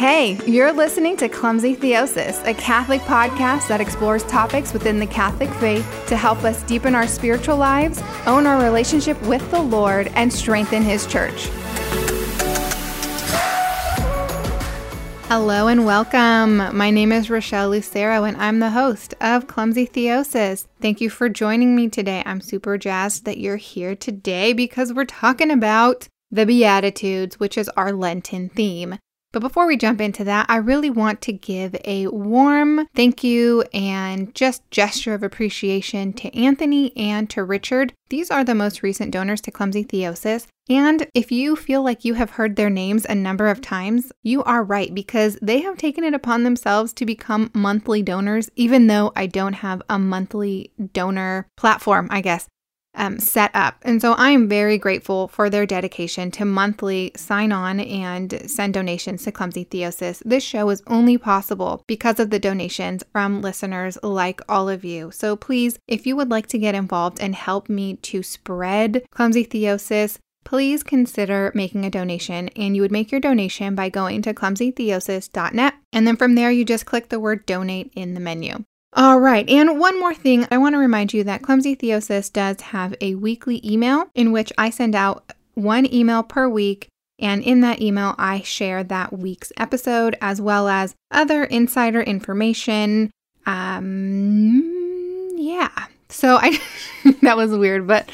Hey, you're listening to Clumsy Theosis, a Catholic podcast that explores topics within the Catholic faith to help us deepen our spiritual lives, own our relationship with the Lord, and strengthen His church. Hello and welcome. My name is Rochelle Lucero, and I'm the host of Clumsy Theosis. Thank you for joining me today. I'm super jazzed that you're here today because we're talking about the Beatitudes, which is our Lenten theme. But before we jump into that, I really want to give a warm thank you and just gesture of appreciation to Anthony and to Richard. These are the most recent donors to Clumsy Theosis. And if you feel like you have heard their names a number of times, you are right because they have taken it upon themselves to become monthly donors, even though I don't have a monthly donor platform, I guess um, set up. And so I am very grateful for their dedication to monthly sign on and send donations to Clumsy Theosis. This show is only possible because of the donations from listeners like all of you. So please, if you would like to get involved and help me to spread Clumsy Theosis, please consider making a donation. And you would make your donation by going to clumsytheosis.net. And then from there, you just click the word donate in the menu. All right, and one more thing, I want to remind you that Clumsy Theosis does have a weekly email in which I send out one email per week. And in that email, I share that week's episode as well as other insider information. Um, yeah. So I, that was weird, but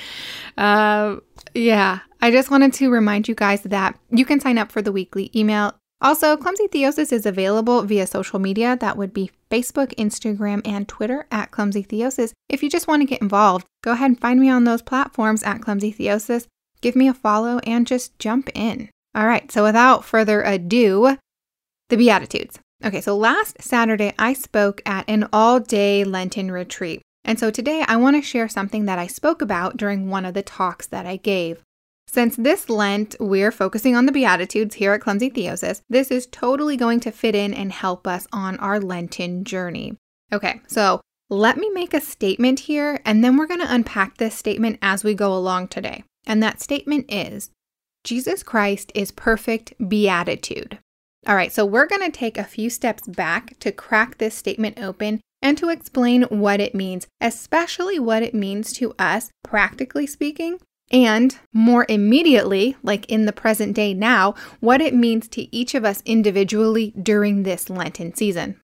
uh, yeah, I just wanted to remind you guys that you can sign up for the weekly email also, Clumsy Theosis is available via social media. That would be Facebook, Instagram, and Twitter at Clumsy Theosis. If you just want to get involved, go ahead and find me on those platforms at Clumsy Theosis. Give me a follow and just jump in. All right, so without further ado, the Beatitudes. Okay, so last Saturday I spoke at an all day Lenten retreat. And so today I want to share something that I spoke about during one of the talks that I gave. Since this Lent, we're focusing on the Beatitudes here at Clumsy Theosis, this is totally going to fit in and help us on our Lenten journey. Okay, so let me make a statement here, and then we're going to unpack this statement as we go along today. And that statement is Jesus Christ is perfect beatitude. All right, so we're going to take a few steps back to crack this statement open and to explain what it means, especially what it means to us, practically speaking, and more immediately, like in the present day now, what it means to each of us individually during this Lenten season.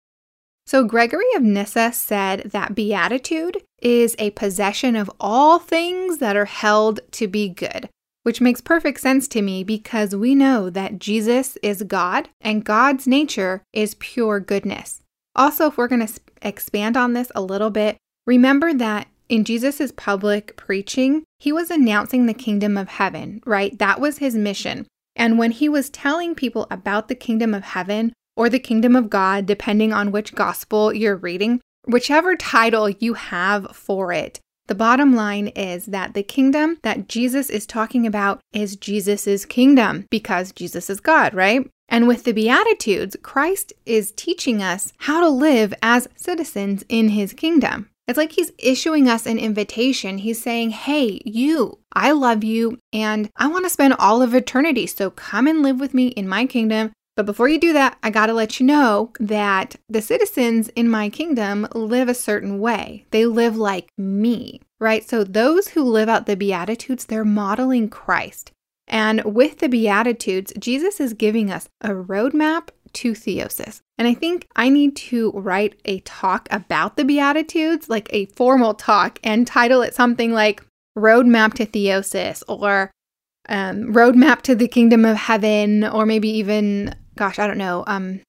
So, Gregory of Nyssa said that beatitude is a possession of all things that are held to be good, which makes perfect sense to me because we know that Jesus is God and God's nature is pure goodness. Also, if we're going to expand on this a little bit, remember that in Jesus' public preaching, he was announcing the kingdom of heaven, right? That was his mission. And when he was telling people about the kingdom of heaven or the kingdom of God, depending on which gospel you're reading, whichever title you have for it, the bottom line is that the kingdom that Jesus is talking about is Jesus' kingdom because Jesus is God, right? And with the Beatitudes, Christ is teaching us how to live as citizens in his kingdom. It's like he's issuing us an invitation. He's saying, Hey, you, I love you, and I want to spend all of eternity. So come and live with me in my kingdom. But before you do that, I got to let you know that the citizens in my kingdom live a certain way. They live like me, right? So those who live out the Beatitudes, they're modeling Christ. And with the Beatitudes, Jesus is giving us a roadmap to theosis. And I think I need to write a talk about the Beatitudes, like a formal talk, and title it something like Roadmap to Theosis or um, Roadmap to the Kingdom of Heaven, or maybe even, gosh, I don't know, um,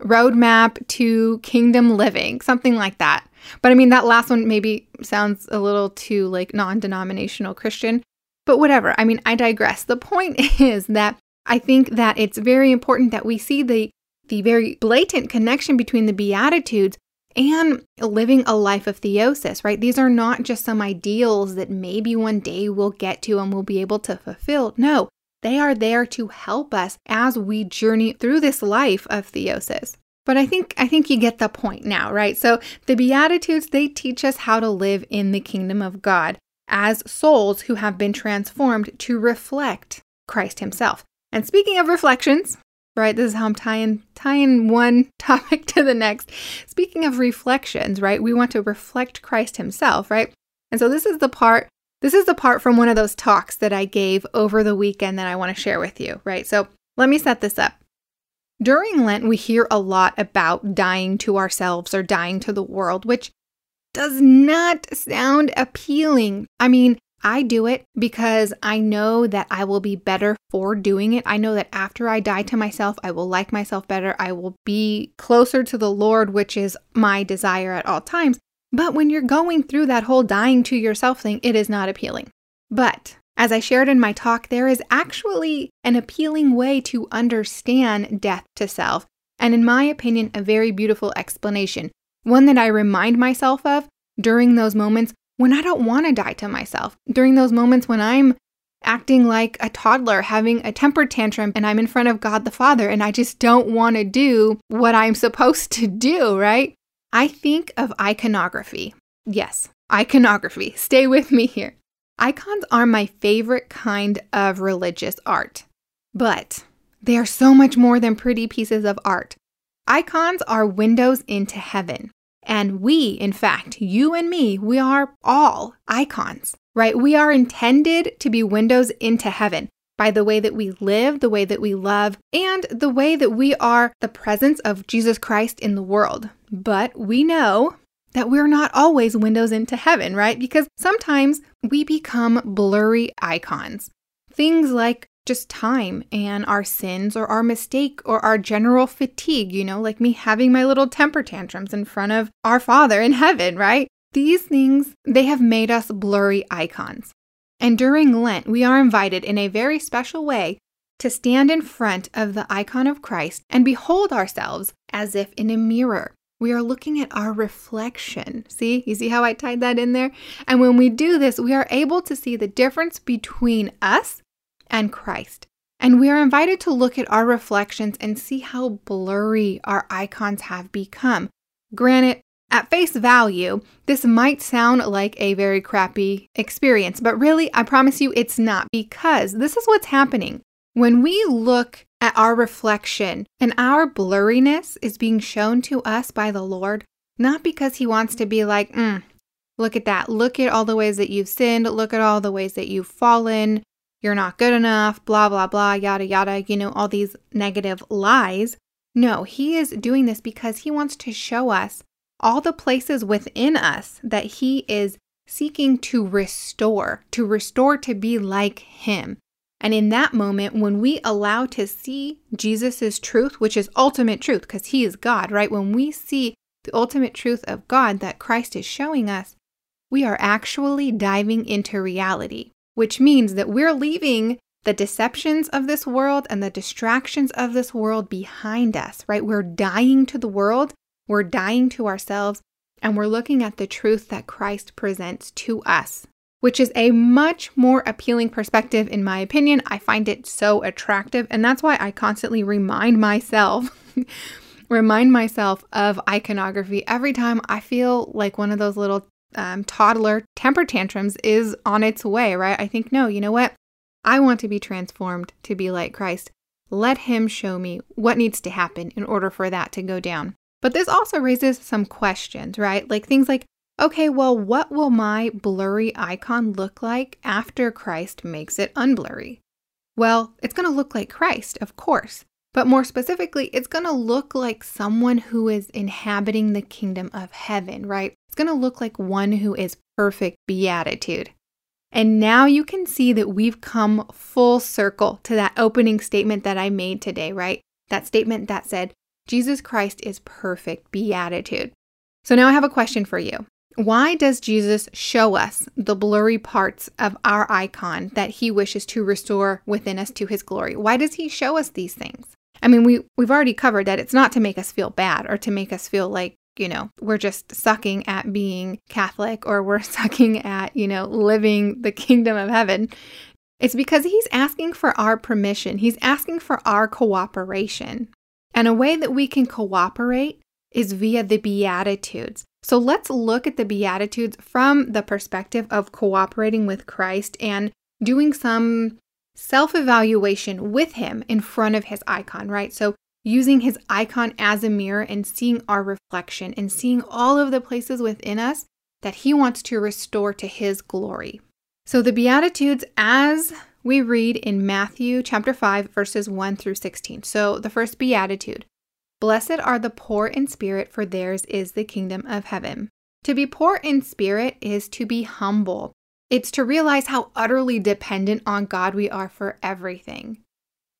Roadmap to Kingdom Living, something like that. But I mean, that last one maybe sounds a little too like non denominational Christian, but whatever. I mean, I digress. The point is that I think that it's very important that we see the the very blatant connection between the Beatitudes and living a life of theosis, right? These are not just some ideals that maybe one day we'll get to and we'll be able to fulfill. No, they are there to help us as we journey through this life of theosis. But I think I think you get the point now, right? So the beatitudes they teach us how to live in the kingdom of God as souls who have been transformed to reflect Christ himself. And speaking of reflections, right? This is how I'm tying tying one topic to the next. Speaking of reflections, right? We want to reflect Christ himself, right? And so this is the part this is the part from one of those talks that I gave over the weekend that I want to share with you, right? So let me set this up. During Lent, we hear a lot about dying to ourselves or dying to the world, which does not sound appealing. I mean, I do it because I know that I will be better for doing it. I know that after I die to myself, I will like myself better. I will be closer to the Lord, which is my desire at all times. But when you're going through that whole dying to yourself thing, it is not appealing. But as I shared in my talk, there is actually an appealing way to understand death to self, and in my opinion, a very beautiful explanation. One that I remind myself of during those moments when I don't want to die to myself, during those moments when I'm acting like a toddler having a temper tantrum and I'm in front of God the Father and I just don't want to do what I'm supposed to do, right? I think of iconography. Yes, iconography. Stay with me here. Icons are my favorite kind of religious art, but they are so much more than pretty pieces of art. Icons are windows into heaven. And we, in fact, you and me, we are all icons, right? We are intended to be windows into heaven by the way that we live, the way that we love, and the way that we are the presence of Jesus Christ in the world. But we know that we're not always windows into heaven, right? Because sometimes we become blurry icons. Things like just time and our sins or our mistake or our general fatigue, you know, like me having my little temper tantrums in front of our Father in heaven, right? These things, they have made us blurry icons. And during Lent, we are invited in a very special way to stand in front of the icon of Christ and behold ourselves as if in a mirror. We are looking at our reflection. See, you see how I tied that in there? And when we do this, we are able to see the difference between us and Christ. And we are invited to look at our reflections and see how blurry our icons have become. Granted, at face value, this might sound like a very crappy experience, but really, I promise you it's not because this is what's happening. When we look at our reflection and our blurriness is being shown to us by the Lord, not because He wants to be like, mm, look at that. Look at all the ways that you've sinned. Look at all the ways that you've fallen. You're not good enough, blah, blah, blah, yada, yada, you know, all these negative lies. No, He is doing this because He wants to show us all the places within us that He is seeking to restore, to restore to be like Him. And in that moment, when we allow to see Jesus' truth, which is ultimate truth, because He is God, right? When we see the ultimate truth of God that Christ is showing us, we are actually diving into reality, which means that we're leaving the deceptions of this world and the distractions of this world behind us, right? We're dying to the world we're dying to ourselves and we're looking at the truth that Christ presents to us, which is a much more appealing perspective, in my opinion. I find it so attractive, and that's why I constantly remind myself. remind myself of iconography every time I feel like one of those little um, toddler temper tantrums is on its way, right? I think, no, you know what? I want to be transformed to be like Christ. Let Him show me what needs to happen in order for that to go down. But this also raises some questions, right? Like things like, okay, well, what will my blurry icon look like after Christ makes it unblurry? Well, it's going to look like Christ, of course. But more specifically, it's going to look like someone who is inhabiting the kingdom of heaven, right? Going to look like one who is perfect beatitude. And now you can see that we've come full circle to that opening statement that I made today, right? That statement that said, Jesus Christ is perfect beatitude. So now I have a question for you. Why does Jesus show us the blurry parts of our icon that he wishes to restore within us to his glory? Why does he show us these things? I mean, we, we've already covered that it's not to make us feel bad or to make us feel like, you know, we're just sucking at being Catholic or we're sucking at, you know, living the kingdom of heaven. It's because he's asking for our permission, he's asking for our cooperation. And a way that we can cooperate is via the Beatitudes. So let's look at the Beatitudes from the perspective of cooperating with Christ and doing some self evaluation with Him in front of His icon, right? So using His icon as a mirror and seeing our reflection and seeing all of the places within us that He wants to restore to His glory. So the Beatitudes, as we read in Matthew chapter 5, verses 1 through 16. So the first Beatitude Blessed are the poor in spirit, for theirs is the kingdom of heaven. To be poor in spirit is to be humble. It's to realize how utterly dependent on God we are for everything.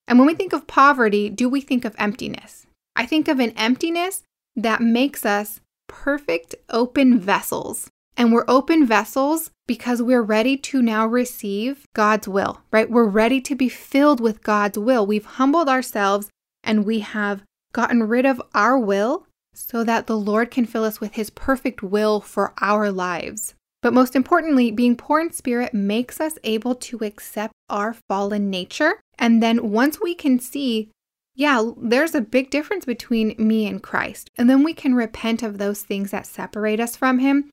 And when we think of poverty, do we think of emptiness? I think of an emptiness that makes us perfect open vessels. And we're open vessels because we're ready to now receive God's will, right? We're ready to be filled with God's will. We've humbled ourselves and we have gotten rid of our will so that the Lord can fill us with His perfect will for our lives. But most importantly, being poor in spirit makes us able to accept our fallen nature. And then once we can see, yeah, there's a big difference between me and Christ, and then we can repent of those things that separate us from Him.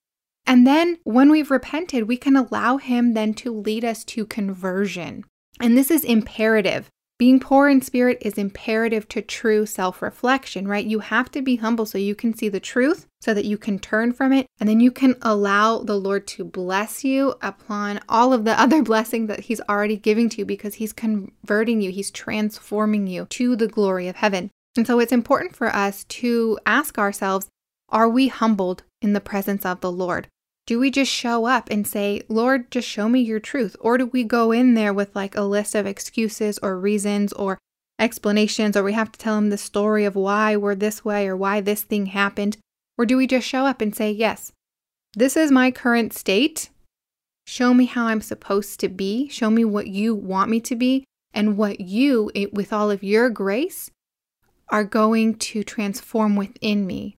And then when we've repented, we can allow Him then to lead us to conversion. And this is imperative. Being poor in spirit is imperative to true self reflection, right? You have to be humble so you can see the truth, so that you can turn from it, and then you can allow the Lord to bless you upon all of the other blessing that He's already giving to you because He's converting you, He's transforming you to the glory of heaven. And so it's important for us to ask ourselves are we humbled in the presence of the Lord? Do we just show up and say, Lord, just show me your truth? Or do we go in there with like a list of excuses or reasons or explanations, or we have to tell him the story of why we're this way or why this thing happened? Or do we just show up and say, Yes, this is my current state. Show me how I'm supposed to be. Show me what you want me to be and what you, with all of your grace, are going to transform within me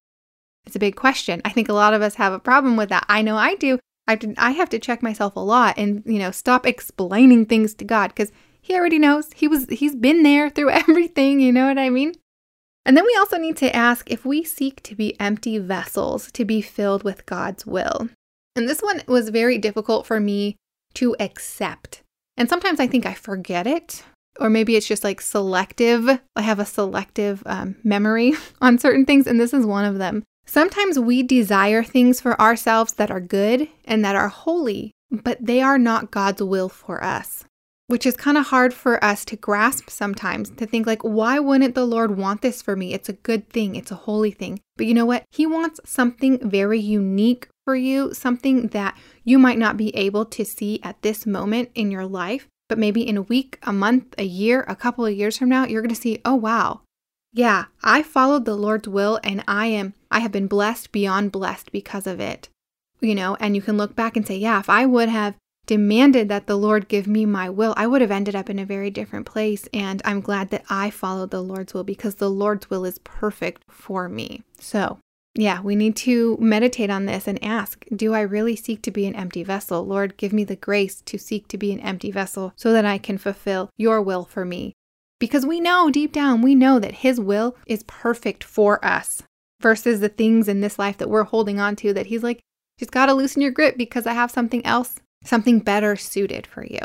it's a big question. I think a lot of us have a problem with that. I know I do. I, have to, I have to check myself a lot and, you know, stop explaining things to God because he already knows. He was he's been there through everything, you know what I mean? And then we also need to ask if we seek to be empty vessels to be filled with God's will. And this one was very difficult for me to accept. And sometimes I think I forget it, or maybe it's just like selective. I have a selective um, memory on certain things, and this is one of them. Sometimes we desire things for ourselves that are good and that are holy, but they are not God's will for us, which is kind of hard for us to grasp sometimes to think, like, why wouldn't the Lord want this for me? It's a good thing, it's a holy thing. But you know what? He wants something very unique for you, something that you might not be able to see at this moment in your life. But maybe in a week, a month, a year, a couple of years from now, you're to see, oh, wow, yeah, I followed the Lord's will and I am I have been blessed beyond blessed because of it. You know, and you can look back and say, yeah, if I would have demanded that the Lord give me my will, I would have ended up in a very different place. And I'm glad that I followed the Lord's will because the Lord's will is perfect for me. So, yeah, we need to meditate on this and ask Do I really seek to be an empty vessel? Lord, give me the grace to seek to be an empty vessel so that I can fulfill your will for me. Because we know deep down, we know that His will is perfect for us versus the things in this life that we're holding on to that He's like, just got to loosen your grip because I have something else, something better suited for you.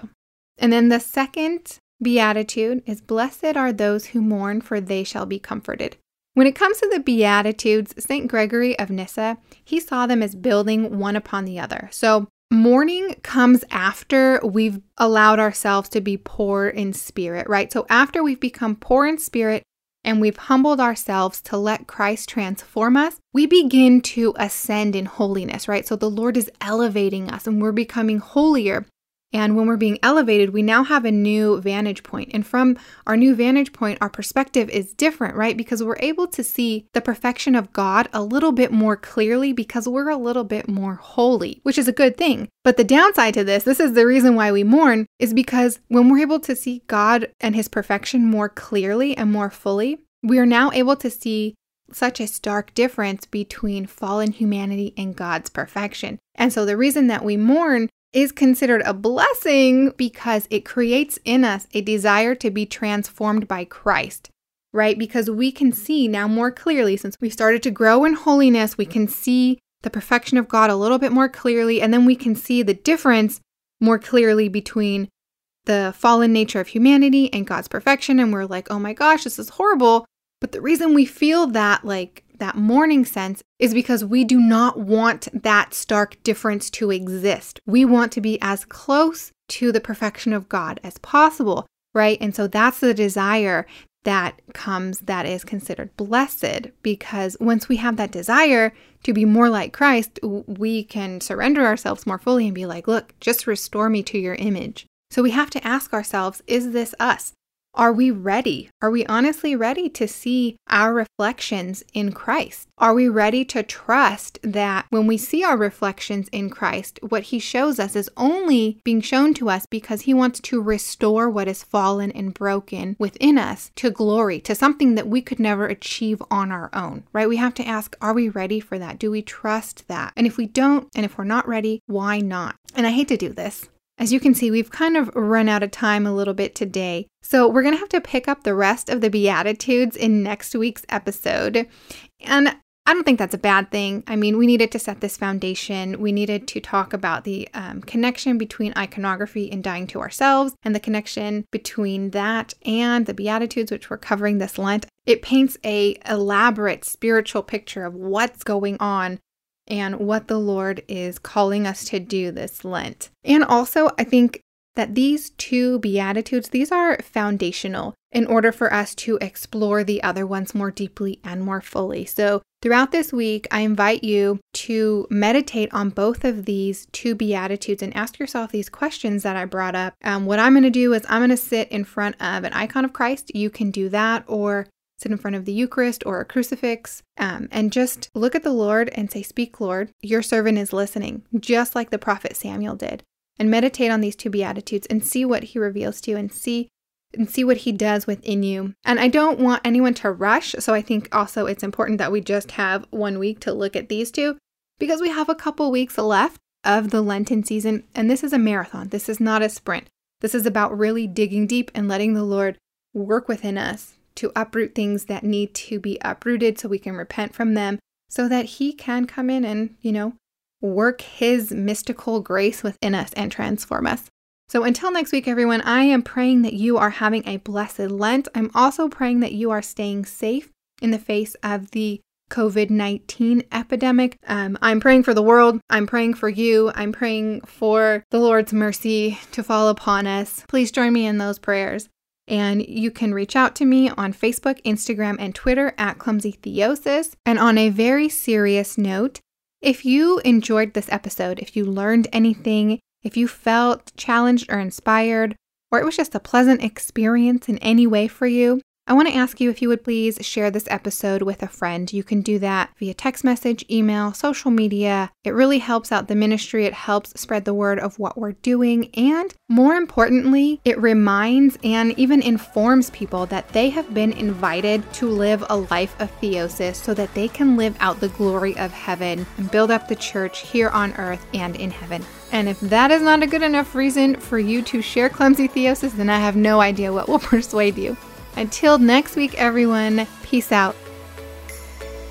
And then the second beatitude is Blessed are those who mourn, for they shall be comforted. When it comes to the Beatitudes, St. Gregory of Nyssa, he saw them as building one upon the other. So Mourning comes after we've allowed ourselves to be poor in spirit, right? So, after we've become poor in spirit and we've humbled ourselves to let Christ transform us, we begin to ascend in holiness, right? So, the Lord is elevating us and we're becoming holier. And when we're being elevated, we now have a new vantage point. And from our new vantage point, our perspective is different, right? Because we're able to see the perfection of God a little bit more clearly because we're a little bit more holy, which is a good thing. But the downside to this, this is the reason why we mourn, is because when we're able to see God and his perfection more clearly and more fully, we are now able to see such a stark difference between fallen humanity and God's perfection. And so the reason that we mourn is considered a blessing because it creates in us a desire to be transformed by Christ, right? Because we can see now more clearly, since we started to grow in holiness, we can see the perfection of God a little bit more clearly, and then we can see the difference more clearly between the fallen nature of humanity and God's perfection, and we're like, oh my gosh, this is horrible. But the reason we feel that, like, that mourning sense is because we do not want that stark difference to exist. We want to be as close to the perfection of God as possible, right? And so that's the desire that comes that is considered blessed because once we have that desire to be more like Christ, we can surrender ourselves more fully and be like, look, just restore me to your image. So we have to ask ourselves, is this us? Are we ready? Are we honestly ready to see our reflections in Christ? Are we ready to trust that when we see our reflections in Christ, what He shows us is only being shown to us because He wants to restore what is fallen and broken within us to glory, to something that we could never achieve on our own, right? We have to ask, are we ready for that? Do we trust that? And if we don't, and if we're not ready, why not? And I hate to do this, as you can see, we've kind of run out of time a little bit today. So we're going to have to pick up the rest of the Beatitudes in next week's episode. And I don't think that's a bad thing. I mean, we needed to set this foundation. We needed to talk about the um, connection between iconography and dying to ourselves, and the connection between that and the Beatitudes, which we're covering this Lent. It paints a elaborate spiritual picture of what's going on and what the Lord is calling us to do this Lent. And also, I think that these two Beatitudes, these are foundational in order for us to explore the other ones more deeply and more fully. So, throughout this week, I invite you to meditate on both of these two Beatitudes and ask yourself these questions that I brought up. Um, what I'm going to do is I'm going to sit in front of an icon of Christ. You can do that, or sit in front of the Eucharist or a crucifix, um, and just look at the Lord and say, Speak, Lord, your servant is listening, just like the prophet Samuel did. And meditate on these two Beatitudes and see what he reveals to you and see and see what he does within you. And I don't want anyone to rush, so I think also it's important that we just have one week to look at these two because we have a couple weeks left of the Lenten season, and this is a marathon. This is not a sprint. This is about really digging deep and letting the Lord work within us to uproot things that need to be uprooted so we can repent from them so that He can come in and, you know, work His mystical grace within us and transform us. So until next week, everyone, I am praying that you are having a blessed Lent. I'm also praying that you are staying safe in the face of the COVID 19 epidemic. Um, I'm praying for the world. I'm praying for you. I'm praying for the Lord's mercy to fall upon us. Please join me in those prayers. And you can reach out to me on Facebook, Instagram, and Twitter at Clumsy Theosis. And on a very serious note, if you enjoyed this episode, if you learned anything, if you felt challenged or inspired, or it was just a pleasant experience in any way for you, I want to ask you if you would please share this episode with a friend. You can do that via text message, email, social media. It really helps out the ministry. It helps spread the word of what we're doing. And more importantly, it reminds and even informs people that they have been invited to live a life of theosis so that they can live out the glory of heaven and build up the church here on earth and in heaven. And if that is not a good enough reason for you to share clumsy theosis, then I have no idea what will persuade you. Until next week, everyone, peace out.